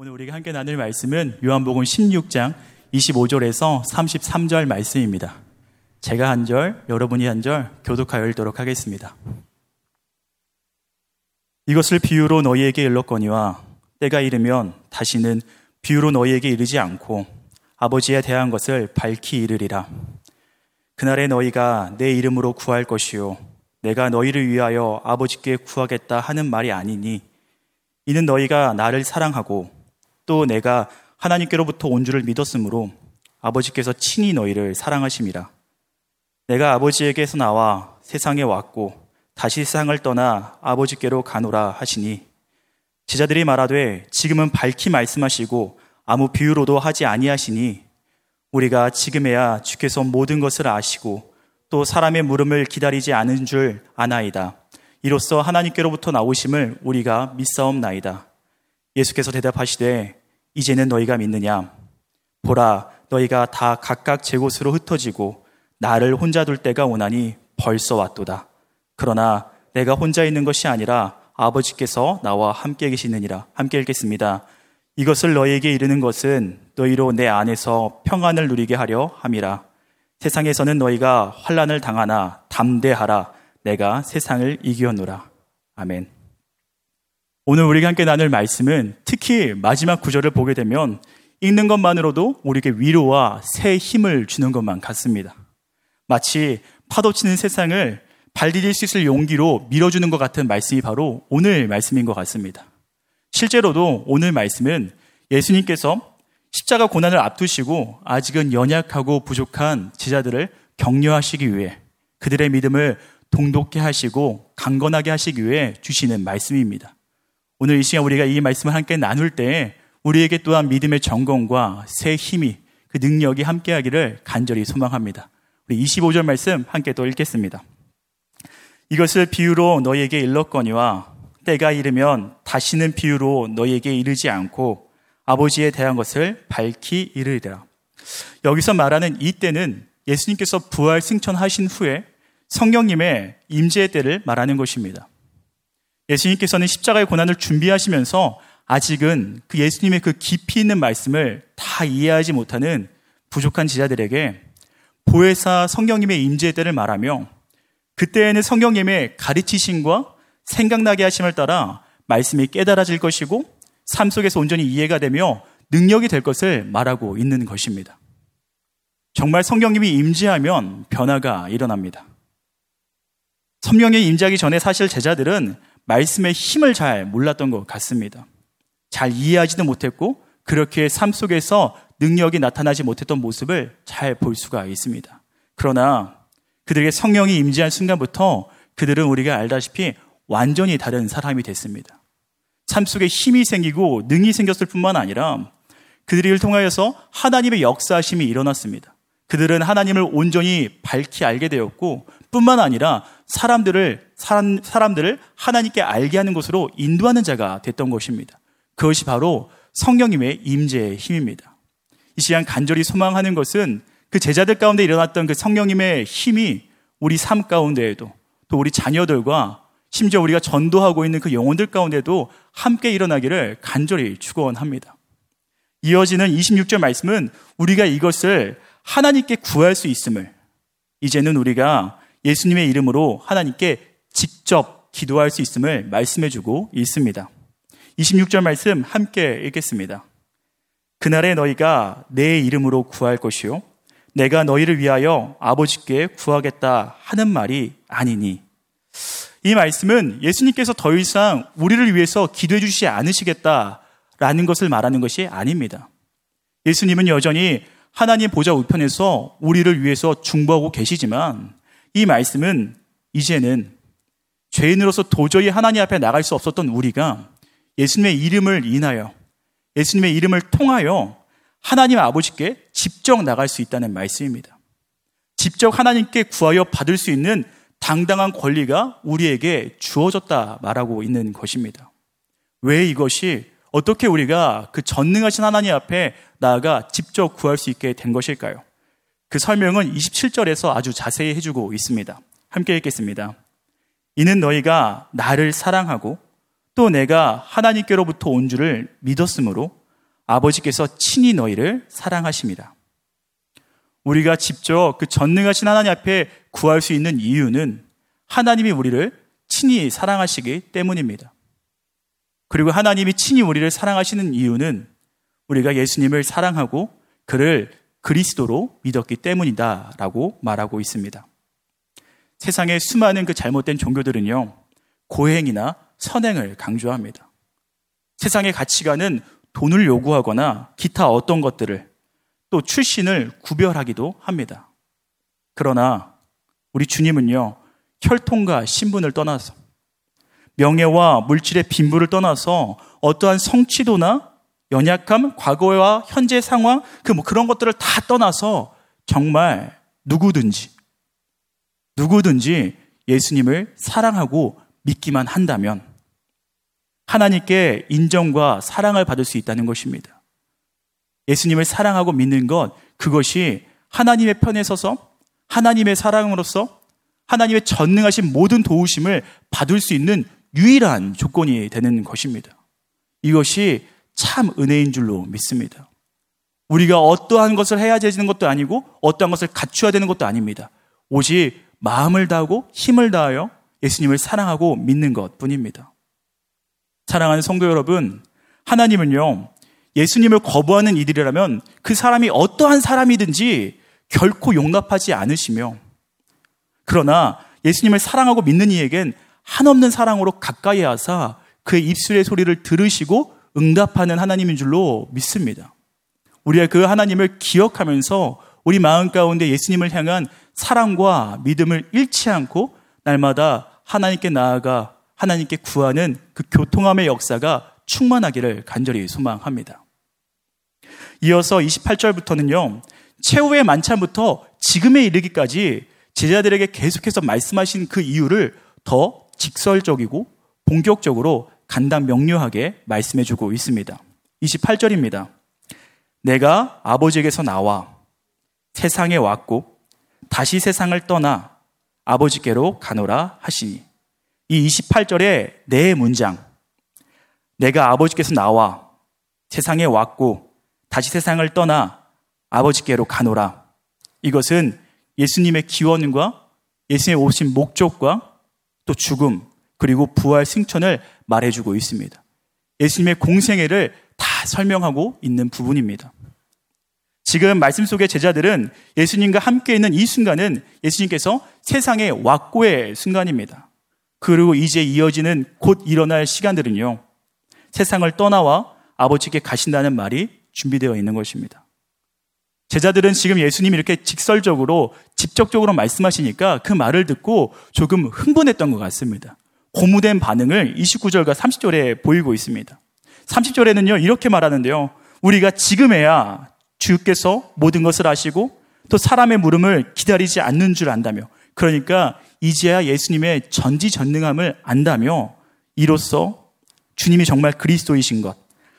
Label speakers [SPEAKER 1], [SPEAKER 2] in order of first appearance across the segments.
[SPEAKER 1] 오늘 우리가 함께 나눌 말씀은 요한복음 16장 25절에서 33절 말씀입니다. 제가 한 절, 여러분이 한 절 교독하여 읽도록 하겠습니다. 이것을 비유로 너희에게 일렀거니와 때가 이르면 다시는 비유로 너희에게 이르지 않고 아버지에 대한 것을 밝히 이르리라. 그날에 너희가 내 이름으로 구할 것이요. 내가 너희를 위하여 아버지께 구하겠다 하는 말이 아니니 이는 너희가 나를 사랑하고 또 내가 하나님께로부터 온 줄을 믿었으므로 아버지께서 친히 너희를 사랑하심이라. 내가 아버지에게서 나와 세상에 왔고 다시 세상을 떠나 아버지께로 가노라 하시니 제자들이 말하되 지금은 밝히 말씀하시고 아무 비유로도 하지 아니하시니 우리가 지금에야 주께서 모든 것을 아시고 또 사람의 물음을 기다리지 않은 줄 아나이다. 이로써 하나님께로부터 나오심을 우리가 믿사옵나이다. 예수께서 대답하시되 이제는 너희가 믿느냐? 보라, 너희가 다 각각 제 곳으로 흩어지고 나를 혼자 둘 때가 오나니 벌써 왔도다. 그러나 내가 혼자 있는 것이 아니라 아버지께서 나와 함께 계시느니라. 함께 읽겠습니다. 이것을 너희에게 이르는 것은 너희로 내 안에서 평안을 누리게 하려 함이라. 세상에서는 너희가 환란을 당하나 담대하라. 내가 세상을 이기었노라. 아멘. 오늘 우리가 함께 나눌 말씀은 특히 마지막 구절을 보게 되면 읽는 것만으로도 우리에게 위로와 새 힘을 주는 것만 같습니다. 마치 파도 치는 세상을 발 디딜 수 있을 용기로 밀어주는 것 같은 말씀이 바로 오늘 말씀인 것 같습니다. 실제로도 오늘 말씀은 예수님께서 십자가 고난을 앞두시고 아직은 연약하고 부족한 제자들을 격려하시기 위해 그들의 믿음을 동독케 하시고 강건하게 하시기 위해 주시는 말씀입니다. 오늘 이 시간 우리가 이 말씀을 함께 나눌 때 우리에게 또한 믿음의 정건과 새 힘이 그 능력이 함께하기를 간절히 소망합니다. 우리 25절 말씀 함께 또 읽겠습니다. 이것을 비유로 너희에게 일렀거니와 때가 이르면 다시는 비유로 너희에게 이르지 않고 아버지에 대한 것을 밝히 이르리라. 여기서 말하는 이 때는 예수님께서 부활 승천하신 후에 성령님의 임재의 때를 말하는 것입니다. 예수님께서는 십자가의 고난을 준비하시면서 아직은 그 예수님의 그 깊이 있는 말씀을 다 이해하지 못하는 부족한 지자들에게 보혜사 성령님의 임재의 때를 말하며 그때에는 성령님의 가르치심과 생각나게 하심을 따라 말씀이 깨달아질 것이고 삶 속에서 온전히 이해가 되며 능력이 될 것을 말하고 있는 것입니다. 정말 성령님이 임재하면 변화가 일어납니다. 성령의 임재하기 전에 사실 제자들은 말씀의 힘을 잘 몰랐던 것 같습니다. 잘 이해하지도 못했고 그렇게 삶 속에서 능력이 나타나지 못했던 모습을 잘 볼 수가 있습니다. 그러나 그들에게 성령이 임재한 순간부터 그들은 우리가 알다시피 완전히 다른 사람이 됐습니다. 삶 속에 힘이 생기고 능이 생겼을 뿐만 아니라 그들을 통하여서 하나님의 역사심이 일어났습니다. 그들은 하나님을 온전히 밝히 알게 되었고 뿐만 아니라 사람들을 사람, 사람들을 하나님께 알게 하는 것으로 인도하는 자가 됐던 것입니다. 그것이 바로 성령님의 임재의 힘입니다. 이 시간 간절히 소망하는 것은 그 제자들 가운데 일어났던 그 성령님의 힘이 우리 삶 가운데에도 또 우리 자녀들과 심지어 우리가 전도하고 있는 그 영혼들 가운데도 함께 일어나기를 간절히 축원합니다. 이어지는 26절 말씀은 우리가 이것을 하나님께 구할 수 있음을 이제는 우리가 예수님의 이름으로 하나님께 직접 기도할 수 있음을 말씀해 주고 있습니다. 26절 말씀 함께 읽겠습니다. 그날에 너희가 내 이름으로 구할 것이요. 내가 너희를 위하여 아버지께 구하겠다 하는 말이 아니니. 이 말씀은 예수님께서 더 이상 우리를 위해서 기도해 주시지 않으시겠다라는 것을 말하는 것이 아닙니다. 예수님은 여전히 하나님 보좌 우편에서 우리를 위해서 중보하고 계시지만 이 말씀은 이제는 죄인으로서 도저히 하나님 앞에 나갈 수 없었던 우리가 예수님의 이름을 인하여 예수님의 이름을 통하여 하나님 아버지께 직접 나갈 수 있다는 말씀입니다. 직접 하나님께 구하여 받을 수 있는 당당한 권리가 우리에게 주어졌다 말하고 있는 것입니다. 왜 이것이 어떻게 우리가 그 전능하신 하나님 앞에 나아가 직접 구할 수 있게 된 것일까요? 그 설명은 27절에서 아주 자세히 해주고 있습니다. 함께 읽겠습니다. 이는 너희가 나를 사랑하고 또 내가 하나님께로부터 온 줄을 믿었으므로 아버지께서 친히 너희를 사랑하십니다. 우리가 직접 그 전능하신 하나님 앞에 구할 수 있는 이유는 하나님이 우리를 친히 사랑하시기 때문입니다. 그리고 하나님이 친히 우리를 사랑하시는 이유는 우리가 예수님을 사랑하고 그를 그리스도로 믿었기 때문이다 라고 말하고 있습니다. 세상의 수많은 그 잘못된 종교들은요, 고행이나 선행을 강조합니다. 세상의 가치관은 돈을 요구하거나 기타 어떤 것들을 또 출신을 구별하기도 합니다. 그러나 우리 주님은요, 혈통과 신분을 떠나서 명예와 물질의 빈부를 떠나서 어떠한 성취도나 연약함, 과거와 현재 상황, 그 뭐 그런 것들을 다 떠나서 정말 누구든지, 누구든지 예수님을 사랑하고 믿기만 한다면 하나님께 인정과 사랑을 받을 수 있다는 것입니다. 예수님을 사랑하고 믿는 것, 그것이 하나님의 편에 서서 하나님의 사랑으로서 하나님의 전능하신 모든 도우심을 받을 수 있는 유일한 조건이 되는 것입니다. 이것이 참 은혜인 줄로 믿습니다. 우리가 어떠한 것을 해야 되는 것도 아니고 어떠한 것을 갖춰야 되는 것도 아닙니다. 오직 마음을 다하고 힘을 다하여 예수님을 사랑하고 믿는 것 뿐입니다. 사랑하는 성도 여러분, 하나님은요, 예수님을 거부하는 이들이라면 그 사람이 어떠한 사람이든지 결코 용납하지 않으시며, 그러나 예수님을 사랑하고 믿는 이에겐 한없는 사랑으로 가까이 하사 그의 입술의 소리를 들으시고 응답하는 하나님인 줄로 믿습니다. 우리가 그 하나님을 기억하면서 우리 마음 가운데 예수님을 향한 사랑과 믿음을 잃지 않고 날마다 하나님께 나아가 하나님께 구하는 그 교통함의 역사가 충만하기를 간절히 소망합니다. 이어서 28절부터는요, 최후의 만찬부터 지금에 이르기까지 제자들에게 계속해서 말씀하신 그 이유를 더 직설적이고 본격적으로 간단 명료하게 말씀해 주고 있습니다. 28절입니다. 내가 아버지에게서 나와 세상에 왔고 다시 세상을 떠나 아버지께로 가노라 하시니 이 28절의 네 문장 내가 아버지께서 나와 세상에 왔고 다시 세상을 떠나 아버지께로 가노라 이것은 예수님의 기원과 예수님의 오신 목적과 또 죽음 그리고 부활 승천을 말해주고 있습니다. 예수님의 공생애를 다 설명하고 있는 부분입니다. 지금 말씀 속의 제자들은 예수님과 함께 있는 이 순간은 예수님께서 세상에 왔고의 순간입니다. 그리고 이제 이어지는 곧 일어날 시간들은요, 세상을 떠나와 아버지께 가신다는 말이 준비되어 있는 것입니다. 제자들은 지금 예수님이 이렇게 직설적으로, 직접적으로 말씀하시니까 그 말을 듣고 조금 흥분했던 것 같습니다. 고무된 반응을 29절과 30절에 보이고 있습니다. 30절에는요, 이렇게 말하는데요. 우리가 지금에야 주께서 모든 것을 아시고 또 사람의 물음을 기다리지 않는 줄 안다며 그러니까 이제야 예수님의 전지전능함을 안다며 이로써 주님이 정말 그리스도이신 것,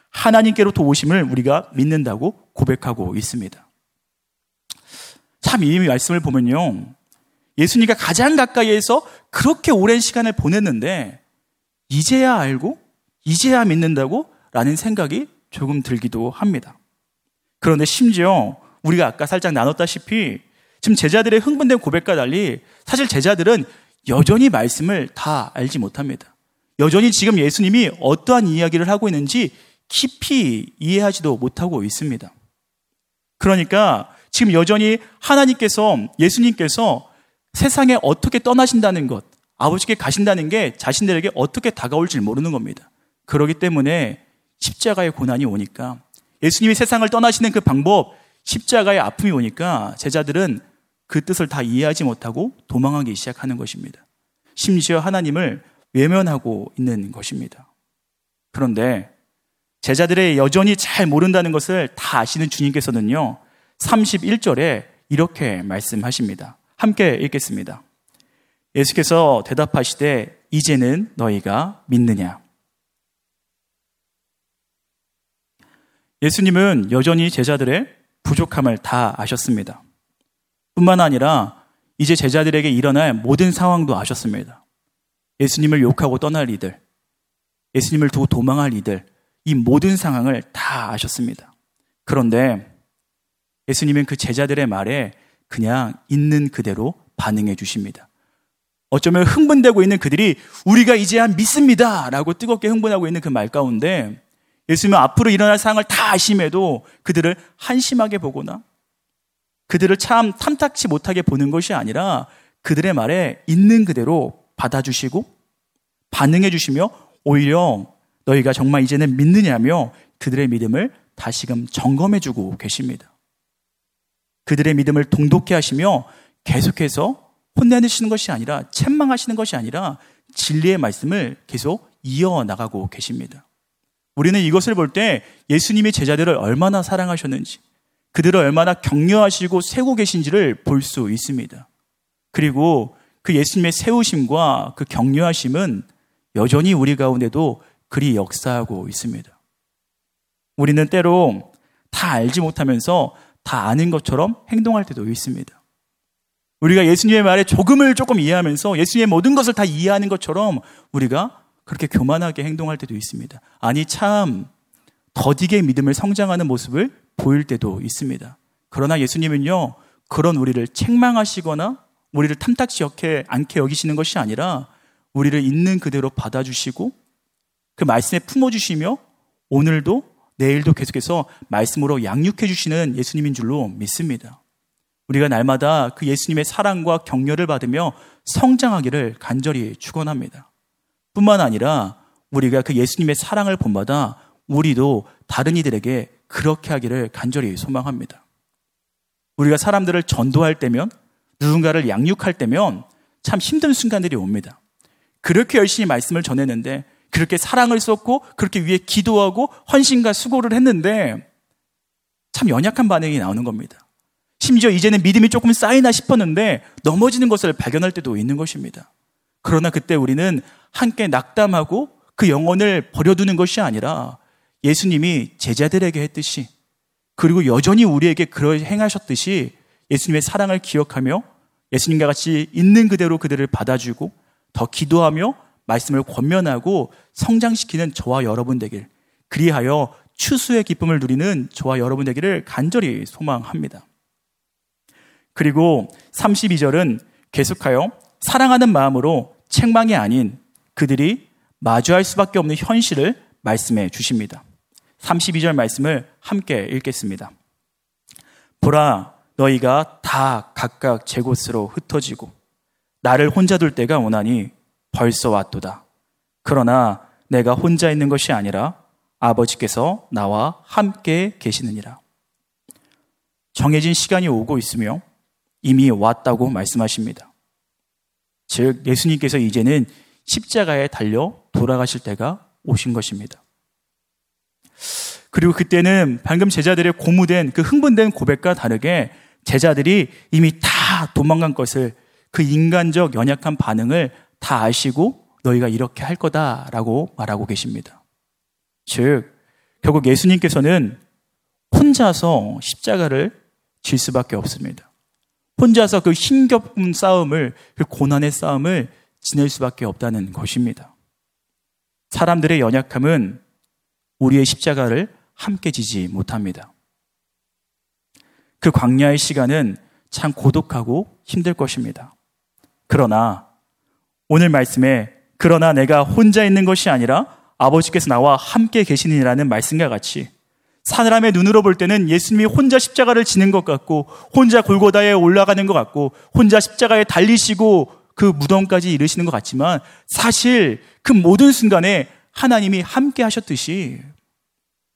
[SPEAKER 1] 하나님께로도 오심을 우리가 믿는다고 고백하고 있습니다. 참 이 말씀을 보면요. 예수님과 가장 가까이에서 그렇게 오랜 시간을 보냈는데 이제야 알고 이제야 믿는다고 라는 생각이 조금 들기도 합니다. 그런데 심지어 우리가 아까 살짝 나눴다시피 지금 제자들의 흥분된 고백과 달리 사실 제자들은 여전히 말씀을 다 알지 못합니다. 여전히 지금 예수님이 어떠한 이야기를 하고 있는지 깊이 이해하지도 못하고 있습니다. 그러니까 지금 여전히 하나님께서 예수님께서 세상에 어떻게 떠나신다는 것, 아버지께 가신다는 게 자신들에게 어떻게 다가올지 모르는 겁니다. 그러기 때문에 십자가의 고난이 오니까 예수님이 세상을 떠나시는 그 방법, 십자가의 아픔이 오니까 제자들은 그 뜻을 다 이해하지 못하고 도망하기 시작하는 것입니다. 심지어 하나님을 외면하고 있는 것입니다. 그런데 제자들의 여전히 잘 모른다는 것을 다 아시는 주님께서는요, 31절에 이렇게 말씀하십니다. 함께 읽겠습니다. 예수께서 대답하시되, 이제는 너희가 믿느냐? 예수님은 여전히 제자들의 부족함을 다 아셨습니다. 뿐만 아니라 이제 제자들에게 일어날 모든 상황도 아셨습니다. 예수님을 욕하고 떠날 이들, 예수님을 두고 도망할 이들, 이 모든 상황을 다 아셨습니다. 그런데 예수님은 그 제자들의 말에 그냥 있는 그대로 반응해 주십니다. 어쩌면 흥분되고 있는 그들이 우리가 이제야 믿습니다. 라고 뜨겁게 흥분하고 있는 그 말 가운데 예수님은 앞으로 일어날 상황을 다 아심에도 그들을 한심하게 보거나 그들을 참 탐탁치 못하게 보는 것이 아니라 그들의 말에 있는 그대로 받아주시고 반응해 주시며 오히려 너희가 정말 이제는 믿느냐며 그들의 믿음을 다시금 점검해 주고 계십니다. 그들의 믿음을 동독해 하시며 계속해서 혼내시는 것이 아니라 책망하시는 것이 아니라 진리의 말씀을 계속 이어나가고 계십니다. 우리는 이것을 볼 때 예수님이 제자들을 얼마나 사랑하셨는지, 그들을 얼마나 격려하시고 세고 계신지를 볼 수 있습니다. 그리고 그 예수님의 세우심과 그 격려하심은 여전히 우리 가운데도 그리 역사하고 있습니다. 우리는 때로 다 알지 못하면서 다 아는 것처럼 행동할 때도 있습니다. 우리가 예수님의 말에 조금을 조금 이해하면서 예수님의 모든 것을 다 이해하는 것처럼 우리가 그렇게 교만하게 행동할 때도 있습니다. 아니, 참, 더디게 믿음을 성장하는 모습을 보일 때도 있습니다. 그러나 예수님은요, 그런 우리를 책망하시거나 우리를 탐탁지 않게 여기시는 것이 아니라 우리를 있는 그대로 받아주시고 그 말씀에 품어주시며 오늘도 내일도 계속해서 말씀으로 양육해 주시는 예수님인 줄로 믿습니다. 우리가 날마다 그 예수님의 사랑과 격려를 받으며 성장하기를 간절히 축원합니다. 뿐만 아니라 우리가 그 예수님의 사랑을 본받아 우리도 다른 이들에게 그렇게 하기를 간절히 소망합니다. 우리가 사람들을 전도할 때면 누군가를 양육할 때면 참 힘든 순간들이 옵니다. 그렇게 열심히 말씀을 전했는데 그렇게 사랑을 쏟고 그렇게 위해 기도하고 헌신과 수고를 했는데 참 연약한 반응이 나오는 겁니다. 심지어 이제는 믿음이 조금 쌓이나 싶었는데 넘어지는 것을 발견할 때도 있는 것입니다. 그러나 그때 우리는 함께 낙담하고 그 영혼을 버려두는 것이 아니라 예수님이 제자들에게 했듯이 그리고 여전히 우리에게 그러 행하셨듯이 예수님의 사랑을 기억하며 예수님과 같이 있는 그대로 그들을 받아주고 더 기도하며 말씀을 권면하고 성장시키는 저와 여러분 되길 그리하여 추수의 기쁨을 누리는 저와 여러분 되기를 간절히 소망합니다. 그리고 32절은 계속하여 사랑하는 마음으로 책망이 아닌 그들이 마주할 수밖에 없는 현실을 말씀해 주십니다. 32절 말씀을 함께 읽겠습니다. 보라, 너희가 다 각각 제 곳으로 흩어지고 나를 혼자 둘 때가 오나니 벌써 왔도다. 그러나 내가 혼자 있는 것이 아니라 아버지께서 나와 함께 계시느니라. 정해진 시간이 오고 있으며 이미 왔다고 말씀하십니다. 즉, 예수님께서 이제는 십자가에 달려 돌아가실 때가 오신 것입니다. 그리고 그때는 방금 제자들의 고무된 그 흥분된 고백과 다르게 제자들이 이미 다 도망간 것을 그 인간적 연약한 반응을 다 아시고 너희가 이렇게 할 거다라고 말하고 계십니다. 즉, 결국 예수님께서는 혼자서 십자가를 질 수밖에 없습니다. 혼자서 그 힘겹은 싸움을, 그 고난의 싸움을 지낼 수밖에 없다는 것입니다. 사람들의 연약함은 우리의 십자가를 함께 지지 못합니다. 그 광야의 시간은 참 고독하고 힘들 것입니다. 그러나 오늘 말씀에 그러나 내가 혼자 있는 것이 아니라 아버지께서 나와 함께 계시니라는 말씀과 같이 사람의 눈으로 볼 때는 예수님이 혼자 십자가를 지는 것 같고 혼자 골고다에 올라가는 것 같고 혼자 십자가에 달리시고 그 무덤까지 이르시는 것 같지만 사실 그 모든 순간에 하나님이 함께 하셨듯이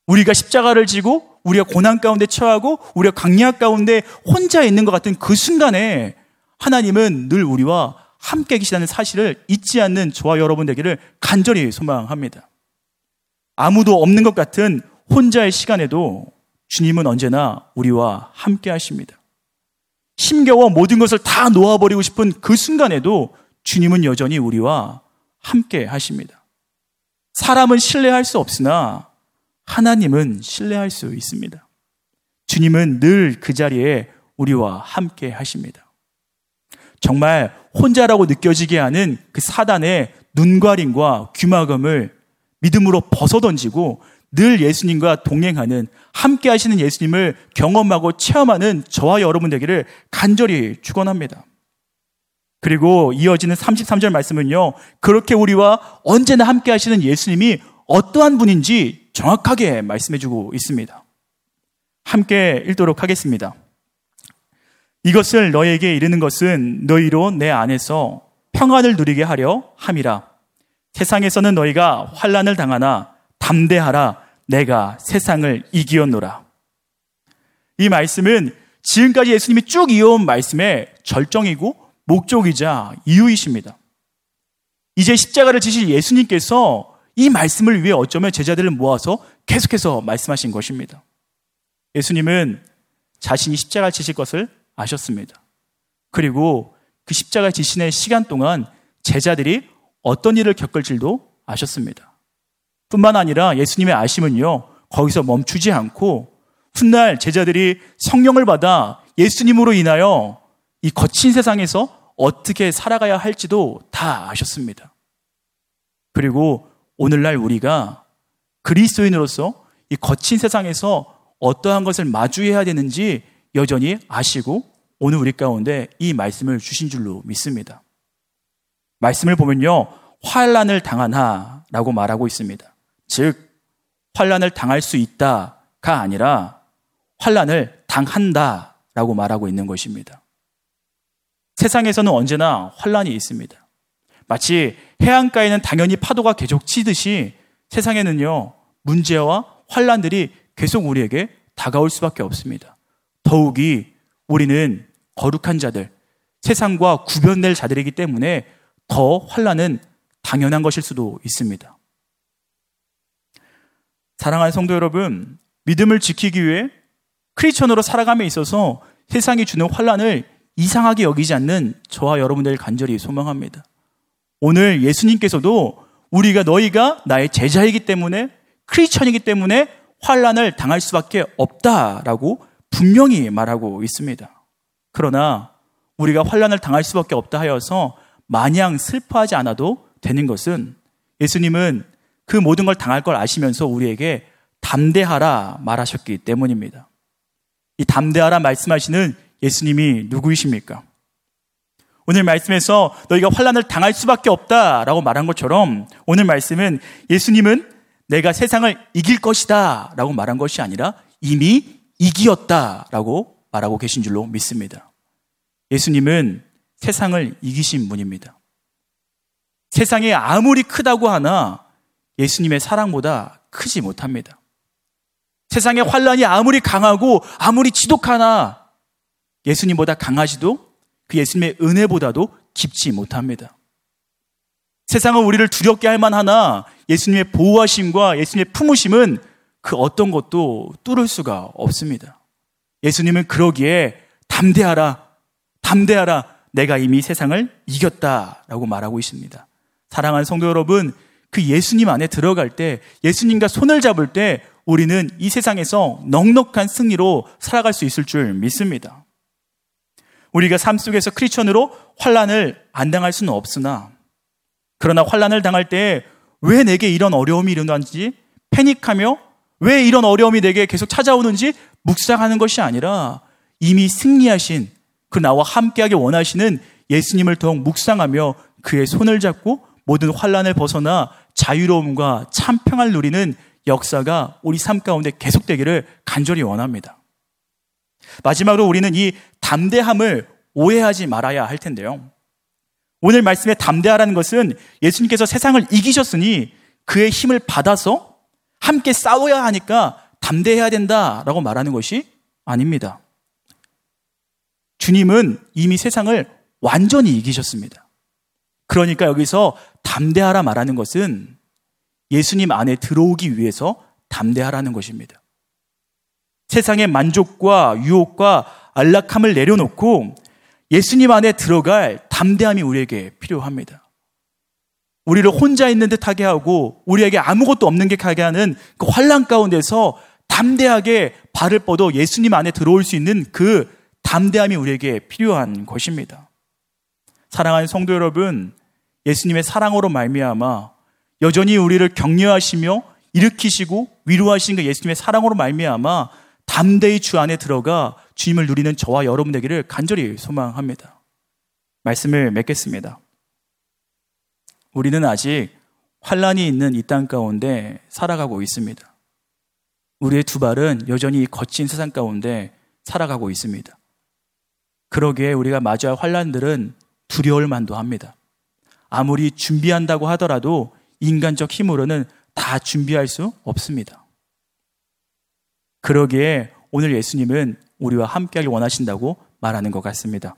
[SPEAKER 1] 우리가 십자가를 지고 우리가 고난 가운데 처하고 우리가 강야 가운데 혼자 있는 것 같은 그 순간에 하나님은 늘 우리와 함께 계시다는 사실을 잊지 않는 저와 여러분 되기를 간절히 소망합니다. 아무도 없는 것 같은 혼자의 시간에도 주님은 언제나 우리와 함께 하십니다. 힘겨워 모든 것을 다 놓아버리고 싶은 그 순간에도 주님은 여전히 우리와 함께 하십니다. 사람은 신뢰할 수 없으나 하나님은 신뢰할 수 있습니다. 주님은 늘 그 자리에 우리와 함께 하십니다. 정말 혼자라고 느껴지게 하는 그 사단의 눈가림과 귀마감을 믿음으로 벗어던지고 늘 예수님과 동행하는 함께 하시는 예수님을 경험하고 체험하는 저와 여러분 되기를 간절히 축원합니다. 그리고 이어지는 33절 말씀은요. 그렇게 우리와 언제나 함께 하시는 예수님이 어떠한 분인지 정확하게 말씀해 주고 있습니다. 함께 읽도록 하겠습니다. 이것을 너에게 이르는 것은 너희로 내 안에서 평안을 누리게 하려 함이라. 세상에서는 너희가 환란을 당하나 담대하라. 내가 세상을 이기었노라. 이 말씀은 지금까지 예수님이 쭉 이어온 말씀의 절정이고 목적이자 이유이십니다. 이제 십자가를 지실 예수님께서 이 말씀을 위해 어쩌면 제자들을 모아서 계속해서 말씀하신 것입니다. 예수님은 자신이 십자가를 지실 것을 아셨습니다. 그리고 그 십자가 지신의 시간 동안 제자들이 어떤 일을 겪을 줄도 아셨습니다. 뿐만 아니라 예수님의 아심은요, 거기서 멈추지 않고 훗날 제자들이 성령을 받아 예수님으로 인하여 이 거친 세상에서 어떻게 살아가야 할지도 다 아셨습니다. 그리고 오늘날 우리가 그리스도인으로서 이 거친 세상에서 어떠한 것을 마주해야 되는지 여전히 아시고 오늘 우리 가운데 이 말씀을 주신 줄로 믿습니다. 말씀을 보면요. 환란을 당하나라고 말하고 있습니다. 즉 환란을 당할 수 있다가 아니라 환란을 당한다라고 말하고 있는 것입니다. 세상에서는 언제나 환란이 있습니다. 마치 해안가에는 당연히 파도가 계속 치듯이 세상에는요 문제와 환란들이 계속 우리에게 다가올 수밖에 없습니다. 더욱이 우리는 거룩한 자들, 세상과 구별될 자들이기 때문에 더 환란은 당연한 것일 수도 있습니다. 사랑하는 성도 여러분, 믿음을 지키기 위해 크리스천으로 살아감에 있어서 세상이 주는 환란을 이상하게 여기지 않는 저와 여러분들 간절히 소망합니다. 오늘 예수님께서도 우리가 너희가 나의 제자이기 때문에 크리스천이기 때문에 환란을 당할 수밖에 없다라고 분명히 말하고 있습니다. 그러나 우리가 환란을 당할 수밖에 없다 하여서 마냥 슬퍼하지 않아도 되는 것은 예수님은 그 모든 걸 당할 걸 아시면서 우리에게 담대하라 말하셨기 때문입니다. 이 담대하라 말씀하시는 예수님이 누구이십니까? 오늘 말씀에서 너희가 환란을 당할 수밖에 없다라고 말한 것처럼 오늘 말씀은 예수님은 내가 세상을 이길 것이다 라고 말한 것이 아니라 이미 이기었다라고 말하고 계신 줄로 믿습니다. 예수님은 세상을 이기신 분입니다. 세상이 아무리 크다고 하나 예수님의 사랑보다 크지 못합니다. 세상의 환란이 아무리 강하고 아무리 지독하나 예수님보다 강하지도 그 예수님의 은혜보다도 깊지 못합니다. 세상은 우리를 두렵게 할 만하나 예수님의 보호하심과 예수님의 품으심은 그 어떤 것도 뚫을 수가 없습니다. 예수님은 그러기에 담대하라, 담대하라, 내가 이미 세상을 이겼다 라고 말하고 있습니다. 사랑하는 성도 여러분, 그 예수님 안에 들어갈 때, 예수님과 손을 잡을 때, 우리는 이 세상에서 넉넉한 승리로 살아갈 수 있을 줄 믿습니다. 우리가 삶 속에서 크리스천으로 환란을 안 당할 수는 없으나 그러나 환란을 당할 때 왜 내게 이런 어려움이 일어난지 패닉하며 왜 이런 어려움이 내게 계속 찾아오는지 묵상하는 것이 아니라 이미 승리하신 그 나와 함께하기 원하시는 예수님을 더욱 묵상하며 그의 손을 잡고 모든 환란을 벗어나 자유로움과 참 평을 누리는 역사가 우리 삶 가운데 계속되기를 간절히 원합니다. 마지막으로 우리는 이 담대함을 오해하지 말아야 할 텐데요. 오늘 말씀에 담대하라는 것은 예수님께서 세상을 이기셨으니 그의 힘을 받아서 함께 싸워야 하니까 담대해야 된다라고 말하는 것이 아닙니다. 주님은 이미 세상을 완전히 이기셨습니다. 그러니까 여기서 담대하라 말하는 것은 예수님 안에 들어오기 위해서 담대하라는 것입니다. 세상의 만족과 유혹과 안락함을 내려놓고 예수님 안에 들어갈 담대함이 우리에게 필요합니다. 우리를 혼자 있는 듯하게 하고 우리에게 아무것도 없는 게 하게 하는 그 환란 가운데서 담대하게 발을 뻗어 예수님 안에 들어올 수 있는 그 담대함이 우리에게 필요한 것입니다. 사랑하는 성도 여러분, 예수님의 사랑으로 말미암아 여전히 우리를 격려하시며 일으키시고 위로하신 그 예수님의 사랑으로 말미암아 담대히 주 안에 들어가 주님을 누리는 저와 여러분 되기를 간절히 소망합니다. 말씀을 맺겠습니다. 우리는 아직 환란이 있는 이 땅 가운데 살아가고 있습니다. 우리의 두 발은 여전히 거친 세상 가운데 살아가고 있습니다. 그러기에 우리가 맞이할 환란들은 두려울 만도 합니다. 아무리 준비한다고 하더라도 인간적 힘으로는 다 준비할 수 없습니다. 그러기에 오늘 예수님은 우리와 함께하길 원하신다고 말하는 것 같습니다.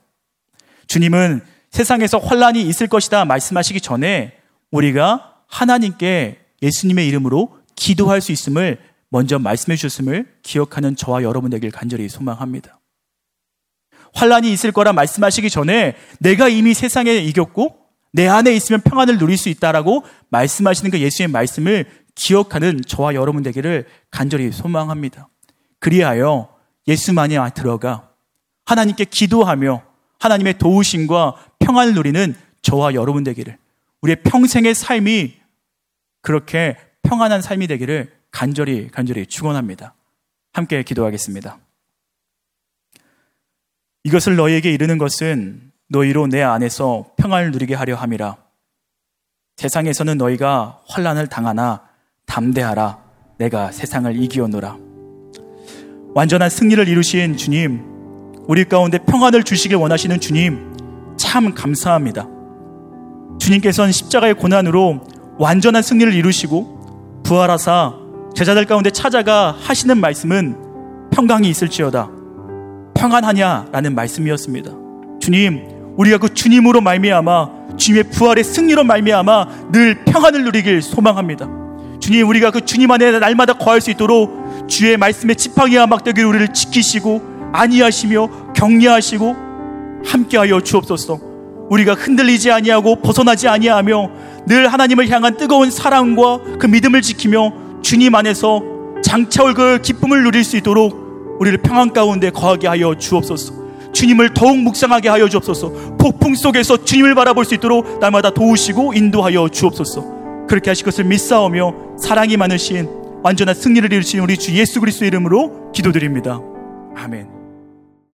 [SPEAKER 1] 주님은 세상에서 환란이 있을 것이다 말씀하시기 전에 우리가 하나님께 예수님의 이름으로 기도할 수 있음을 먼저 말씀해 주셨음을 기억하는 저와 여러분 에게 간절히 소망합니다. 환란이 있을 거라 말씀하시기 전에 내가 이미 세상에 이겼고 내 안에 있으면 평안을 누릴 수 있다라고 말씀하시는 그 예수의 말씀을 기억하는 저와 여러분 되기를 간절히 소망합니다. 그리하여 예수만이 들어가 하나님께 기도하며 하나님의 도우심과 평안을 누리는 저와 여러분 되기를 우리의 평생의 삶이 그렇게 평안한 삶이 되기를 간절히 간절히 축원합니다. 함께 기도하겠습니다. 이것을 너희에게 이르는 것은 너희로 내 안에서 평안을 누리게 하려 함이라. 세상에서는 너희가 환란을 당하나 담대하라. 내가 세상을 이기었노라. 완전한 승리를 이루신 주님, 우리 가운데 평안을 주시길 원하시는 주님, 참 감사합니다. 주님께서는 십자가의 고난으로 완전한 승리를 이루시고 부활하사 제자들 가운데 찾아가 하시는 말씀은 평강이 있을지어다. 평안하냐라는 말씀이었습니다. 주님, 우리가 그 주님으로 말미암아 주님의 부활의 승리로 말미암아 늘 평안을 누리길 소망합니다. 주님, 우리가 그 주님 안에 날마다 거할 수 있도록 주의 말씀의 지팡이와 막대기 우리를 지키시고 안위하시며 격려하시고 함께하여 주옵소서. 우리가 흔들리지 아니하고 벗어나지 아니하며 늘 하나님을 향한 뜨거운 사랑과 그 믿음을 지키며 주님 안에서 장차올 그 기쁨을 누릴 수 있도록 우리를 평안 가운데 거하게 하여 주옵소서. 주님을 더욱 묵상하게 하여 주옵소서. 폭풍 속에서 주님을 바라볼 수 있도록 날마다 도우시고 인도하여 주옵소서. 그렇게 하실 것을 믿사오며 사랑이 많으신 완전한 승리를 이루신 우리 주 예수 그리스도 이름으로 기도드립니다. 아멘.